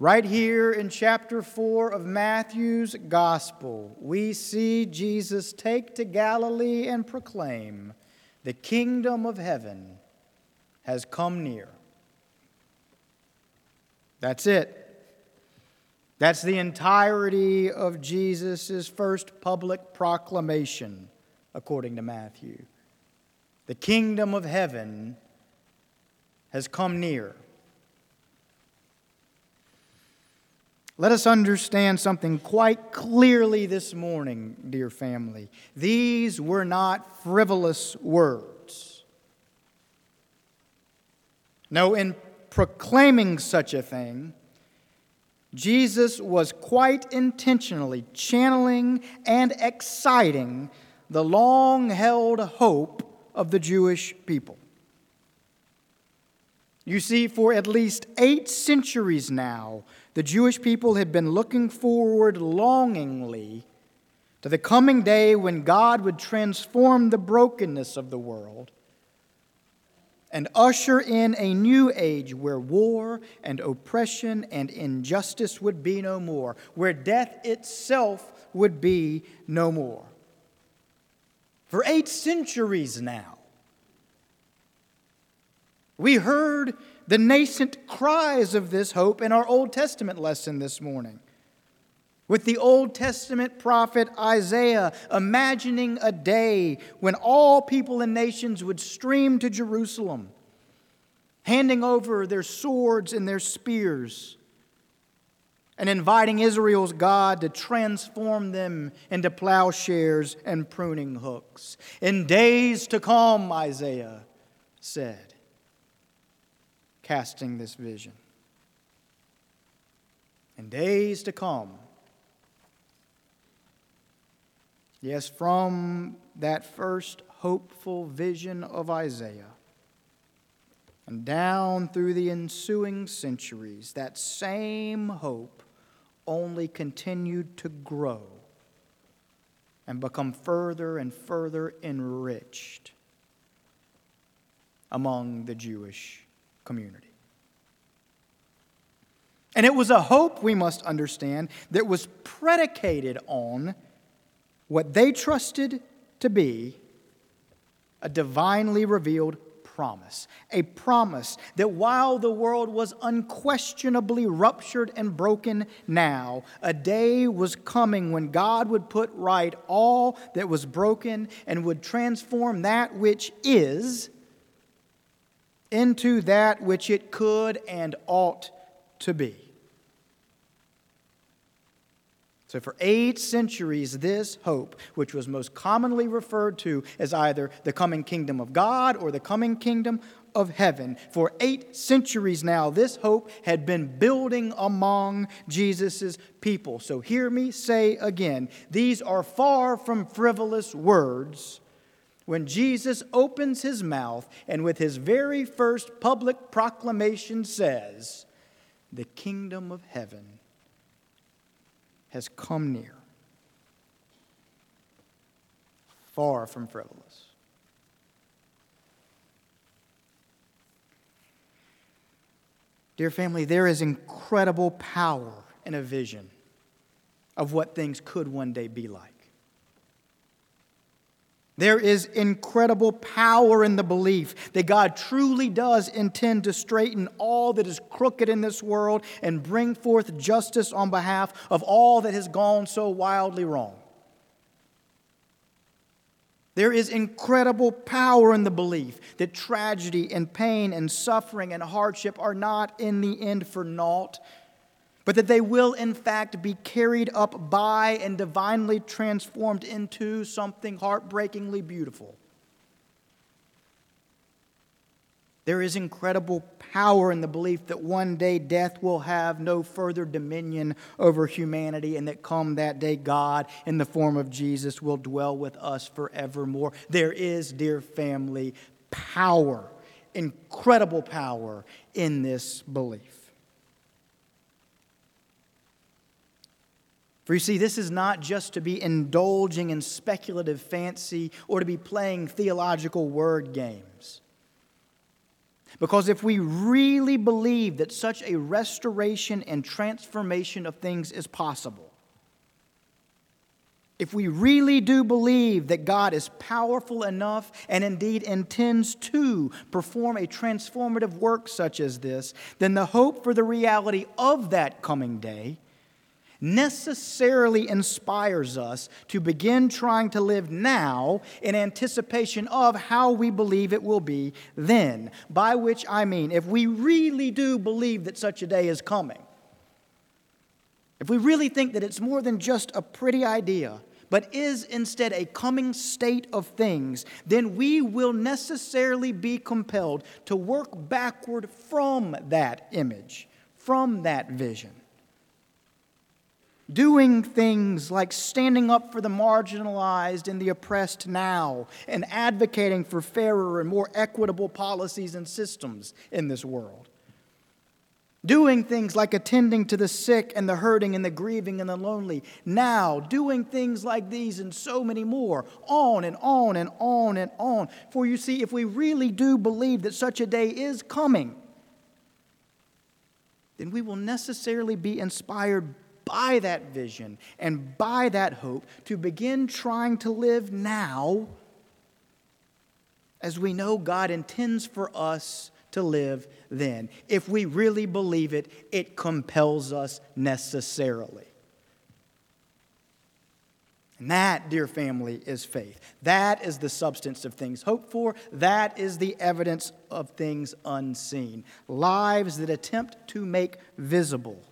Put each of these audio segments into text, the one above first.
Right here in chapter 4 of Matthew's Gospel, we see Jesus take to Galilee and proclaim, The kingdom of heaven has come near. That's it. That's the entirety of Jesus' first public proclamation, according to Matthew. The kingdom of heaven has come near. Let us understand something quite clearly this morning, dear family. These were not frivolous words. No, in proclaiming such a thing, Jesus was quite intentionally channeling and exciting the long held hope of the Jewish people. You see, for at least eight centuries now, the Jewish people had been looking forward longingly to the coming day when God would transform the brokenness of the world and usher in a new age where war and oppression and injustice would be no more, where death itself would be no more. For eight centuries now, we heard the nascent cries of this hope in our Old Testament lesson this morning with the Old Testament prophet Isaiah imagining a day when all people and nations would stream to Jerusalem, handing over their swords and their spears, and inviting Israel's God to transform them into plowshares and pruning hooks. In days to come, Isaiah said, casting this vision. In days to come, Yes, from that first hopeful vision of Isaiah and down through the ensuing centuries, that same hope only continued to grow and become further and further enriched among the Jewish community. And it was a hope, we must understand, that was predicated on what they trusted to be a divinely revealed promise. A promise that while the world was unquestionably ruptured and broken now, a day was coming when God would put right all that was broken and would transform that which is into that which it could and ought to be. So, for eight centuries, this hope, which was most commonly referred to as either the coming kingdom of God or the coming kingdom of heaven, for eight centuries now, this hope had been building among Jesus' people. So, hear me say again these are far from frivolous words when Jesus opens his mouth and with his very first public proclamation says, The kingdom of heaven has come near, far from frivolous. Dear family, there is incredible power in a vision of what things could one day be like. There is incredible power in the belief that God truly does intend to straighten all that is crooked in this world and bring forth justice on behalf of all that has gone so wildly wrong. There is incredible power in the belief that tragedy and pain and suffering and hardship are not in the end for naught, but that they will, in fact, be carried up by and divinely transformed into something heartbreakingly beautiful. There is incredible power in the belief that one day death will have no further dominion over humanity, and that come that day, God, in the form of Jesus, will dwell with us forevermore. There is, dear family, power, incredible power in this belief. For you see, this is not just to be indulging in speculative fancy or to be playing theological word games. Because if we really believe that such a restoration and transformation of things is possible, if we really do believe that God is powerful enough and indeed intends to perform a transformative work such as this, then the hope for the reality of that coming day necessarily inspires us to begin trying to live now in anticipation of how we believe it will be then. By which I mean, if we really do believe that such a day is coming, if we really think that it's more than just a pretty idea, but is instead a coming state of things, then we will necessarily be compelled to work backward from that image, from that vision. Doing things like standing up for the marginalized and the oppressed now and advocating for fairer and more equitable policies and systems in this world Doing things like attending to the sick and the hurting and the grieving and the lonely. Now, doing things like these and so many more. On and on and on and on. For you see, if we really do believe that such a day is coming, then we will necessarily be inspired by that vision and by that hope to begin trying to live now as we know God intends for us to live then. If we really believe it, it compels us necessarily. And that, dear family, is faith. That is the substance of things hoped for. That is the evidence of things unseen. Lives that attempt to make visible.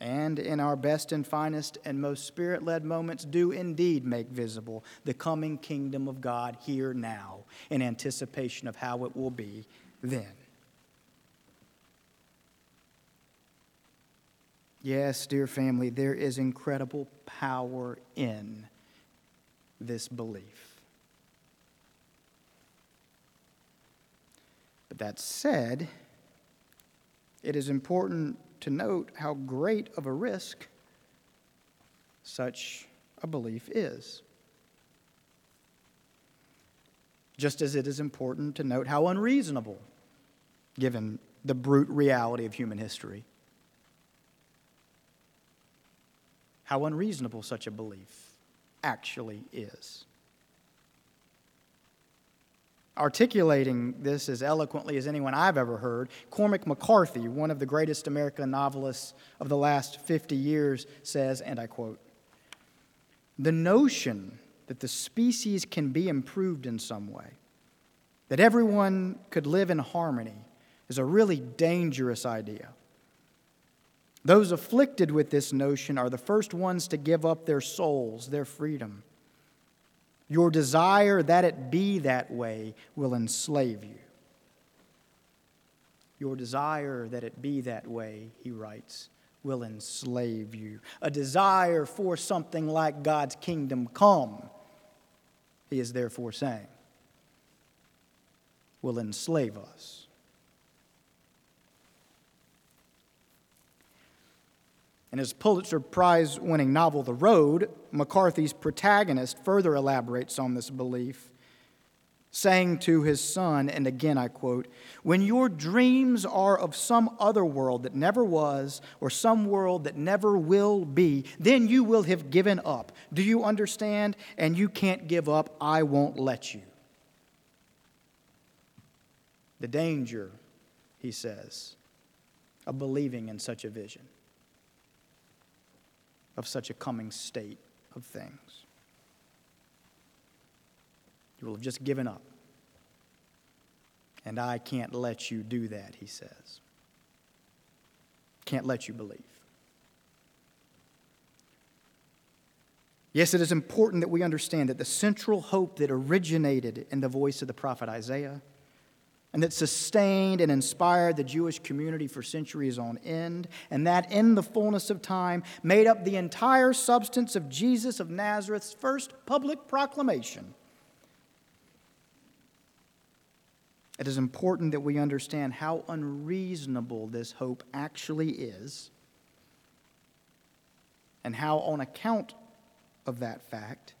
And in our best and finest and most spirit led moments, do indeed make visible the coming kingdom of God here now in anticipation of how it will be then. Yes, dear family, there is incredible power in this belief. But that said, it is important to note how great of a risk such a belief is. Just as it is important to note how unreasonable, given the brute reality of human history, how unreasonable such a belief actually is. Articulating this as eloquently as anyone I've ever heard, Cormac McCarthy, one of the greatest American novelists of the last 50 years, says, and I quote, The notion that the species can be improved in some way, that everyone could live in harmony, is a really dangerous idea. Those afflicted with this notion are the first ones to give up their souls, their freedom. Your desire that it be that way will enslave you. Your desire that it be that way, he writes, will enslave you. A desire for something like God's kingdom come, he is therefore saying, will enslave us. In his Pulitzer Prize winning novel, The Road, McCarthy's protagonist further elaborates on this belief, saying to his son, and again I quote, When your dreams are of some other world that never was, or some world that never will be, then you will have given up. Do you understand? And you can't give up. I won't let you. The danger, he says, of believing in such a vision of such a coming state of things. You will have just given up. And I can't let you do that, he says. Can't let you believe. Yes, it is important that we understand that the central hope that originated in the voice of the prophet Isaiah and that sustained and inspired the Jewish community for centuries on end, and that in the fullness of time made up the entire substance of Jesus of Nazareth's first public proclamation. It is important that we understand how unreasonable this hope actually is, and how, on account of that fact,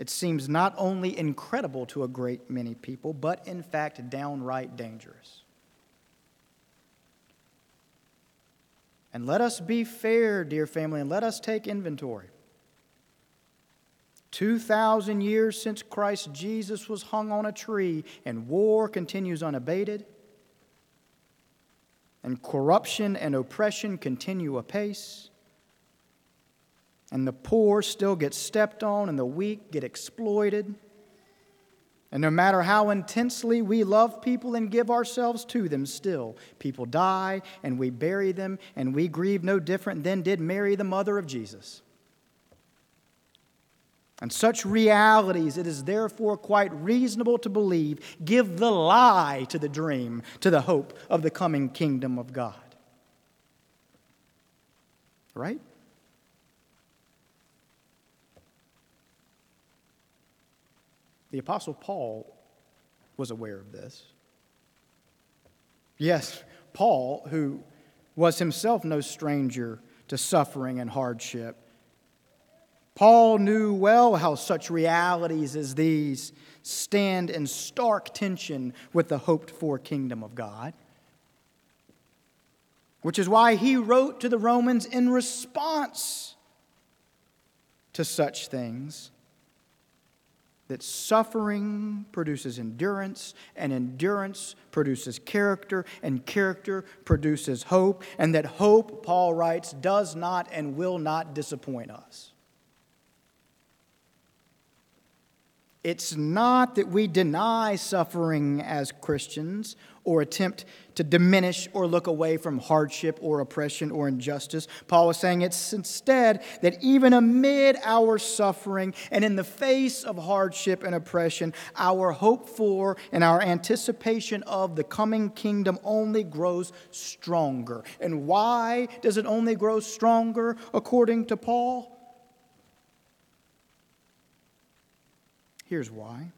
it seems not only incredible to a great many people, but in fact downright dangerous. And let us be fair, dear family, and let us take inventory. 2,000 years since Christ Jesus was hung on a tree, and war continues unabated, and corruption and oppression continue apace and the poor still get stepped on, and the weak get exploited. And no matter how intensely we love people and give ourselves to them, still people die and we bury them, and we grieve no different than did Mary, the mother of Jesus. And such realities, it is therefore quite reasonable to believe, give the lie to the dream, to the hope of the coming kingdom of God. Right? The Apostle Paul was aware of this. Yes, Paul, who was himself no stranger to suffering and hardship, Paul knew well how such realities as these stand in stark tension with the hoped for kingdom of God. Which is why he wrote to the Romans in response to such things that suffering produces endurance, and endurance produces character, and character produces hope, and that hope, Paul writes, does not and will not disappoint us. It's not that we deny suffering as Christians or attempt to diminish or look away from hardship or oppression or injustice. Paul is saying it's instead that even amid our suffering and in the face of hardship and oppression, our hope for and our anticipation of the coming kingdom only grows stronger. And why does it only grow stronger according to Paul? Here's why.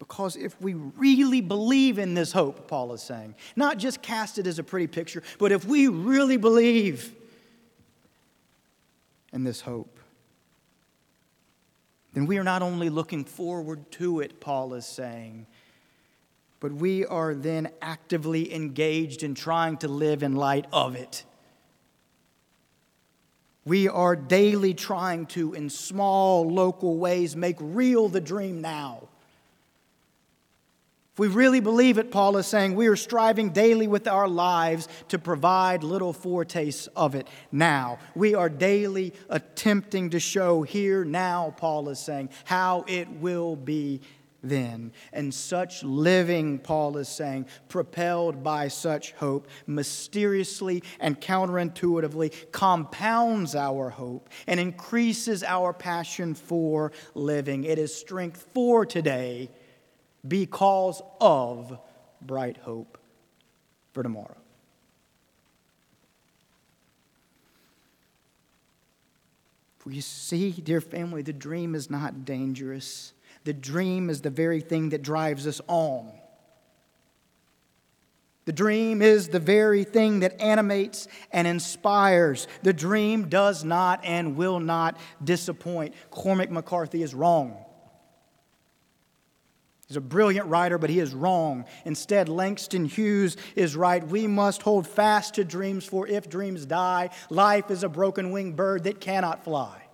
Because if we really believe in this hope, Paul is saying, not just cast it as a pretty picture, but if we really believe in this hope, then we are not only looking forward to it, Paul is saying, but we are then actively engaged in trying to live in light of it. We are daily trying to, in small local ways, make real the dream now. If we really believe it, Paul is saying, we are striving daily with our lives to provide little foretastes of it now. We are daily attempting to show here now, Paul is saying, how it will be then. And such living, Paul is saying, propelled by such hope, mysteriously and counterintuitively compounds our hope and increases our passion for living. It is strength for today because of bright hope for tomorrow. We see, dear family, the dream is not dangerous. The dream is the very thing that drives us on. The dream is the very thing that animates and inspires. The dream does not and will not disappoint. Cormac McCarthy is wrong. He's a brilliant writer, but he is wrong. Instead, Langston Hughes is right. We must hold fast to dreams, for if dreams die, life is a broken winged bird that cannot fly.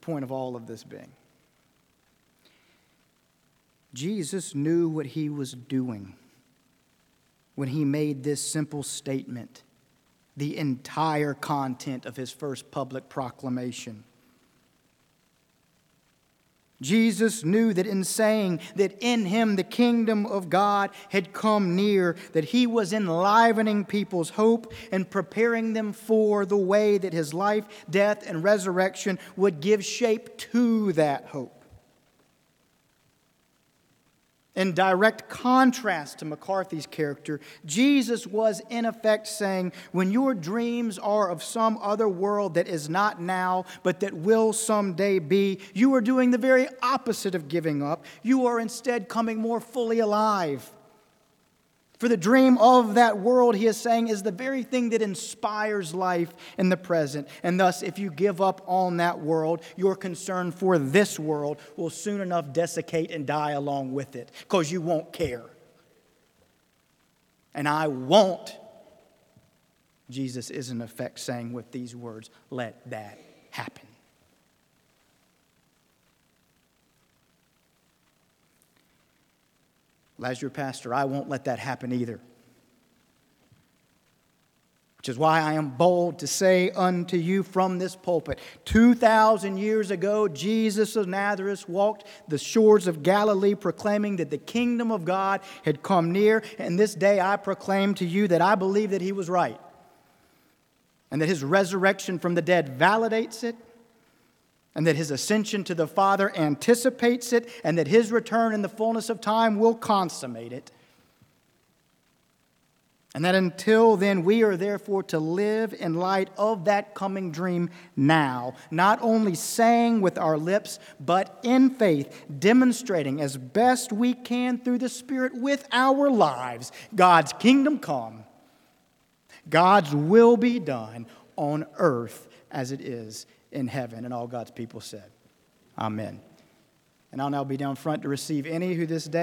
Point of all of this being Jesus knew what he was doing when he made this simple statement, the entire content of his first public proclamation. Jesus knew that in saying that in him the kingdom of God had come near, that he was enlivening people's hope and preparing them for the way that his life, death, and resurrection would give shape to that hope. In direct contrast to McCarthy's character, Jesus was in effect saying, When your dreams are of some other world that is not now, but that will someday be, you are doing the very opposite of giving up. You are instead coming more fully alive. For the dream of that world, he is saying, is the very thing that inspires life in the present. And thus, if you give up on that world, your concern for this world will soon enough desiccate and die along with it because you won't care. And I won't, Jesus is in effect saying with these words, let that happen. Well, as your pastor, I won't let that happen either. Which is why I am bold to say unto you from this pulpit 2,000 years ago, Jesus of Nazareth walked the shores of Galilee proclaiming that the kingdom of God had come near. And this day I proclaim to you that I believe that he was right and that his resurrection from the dead validates it and that his ascension to the Father anticipates it, and that his return in the fullness of time will consummate it. And that until then, we are therefore to live in light of that coming dream now, not only saying with our lips, but in faith, demonstrating as best we can through the Spirit with our lives God's kingdom come, God's will be done on earth as it is in heaven. And all God's people said, Amen. And I'll now be down front to receive any who this day.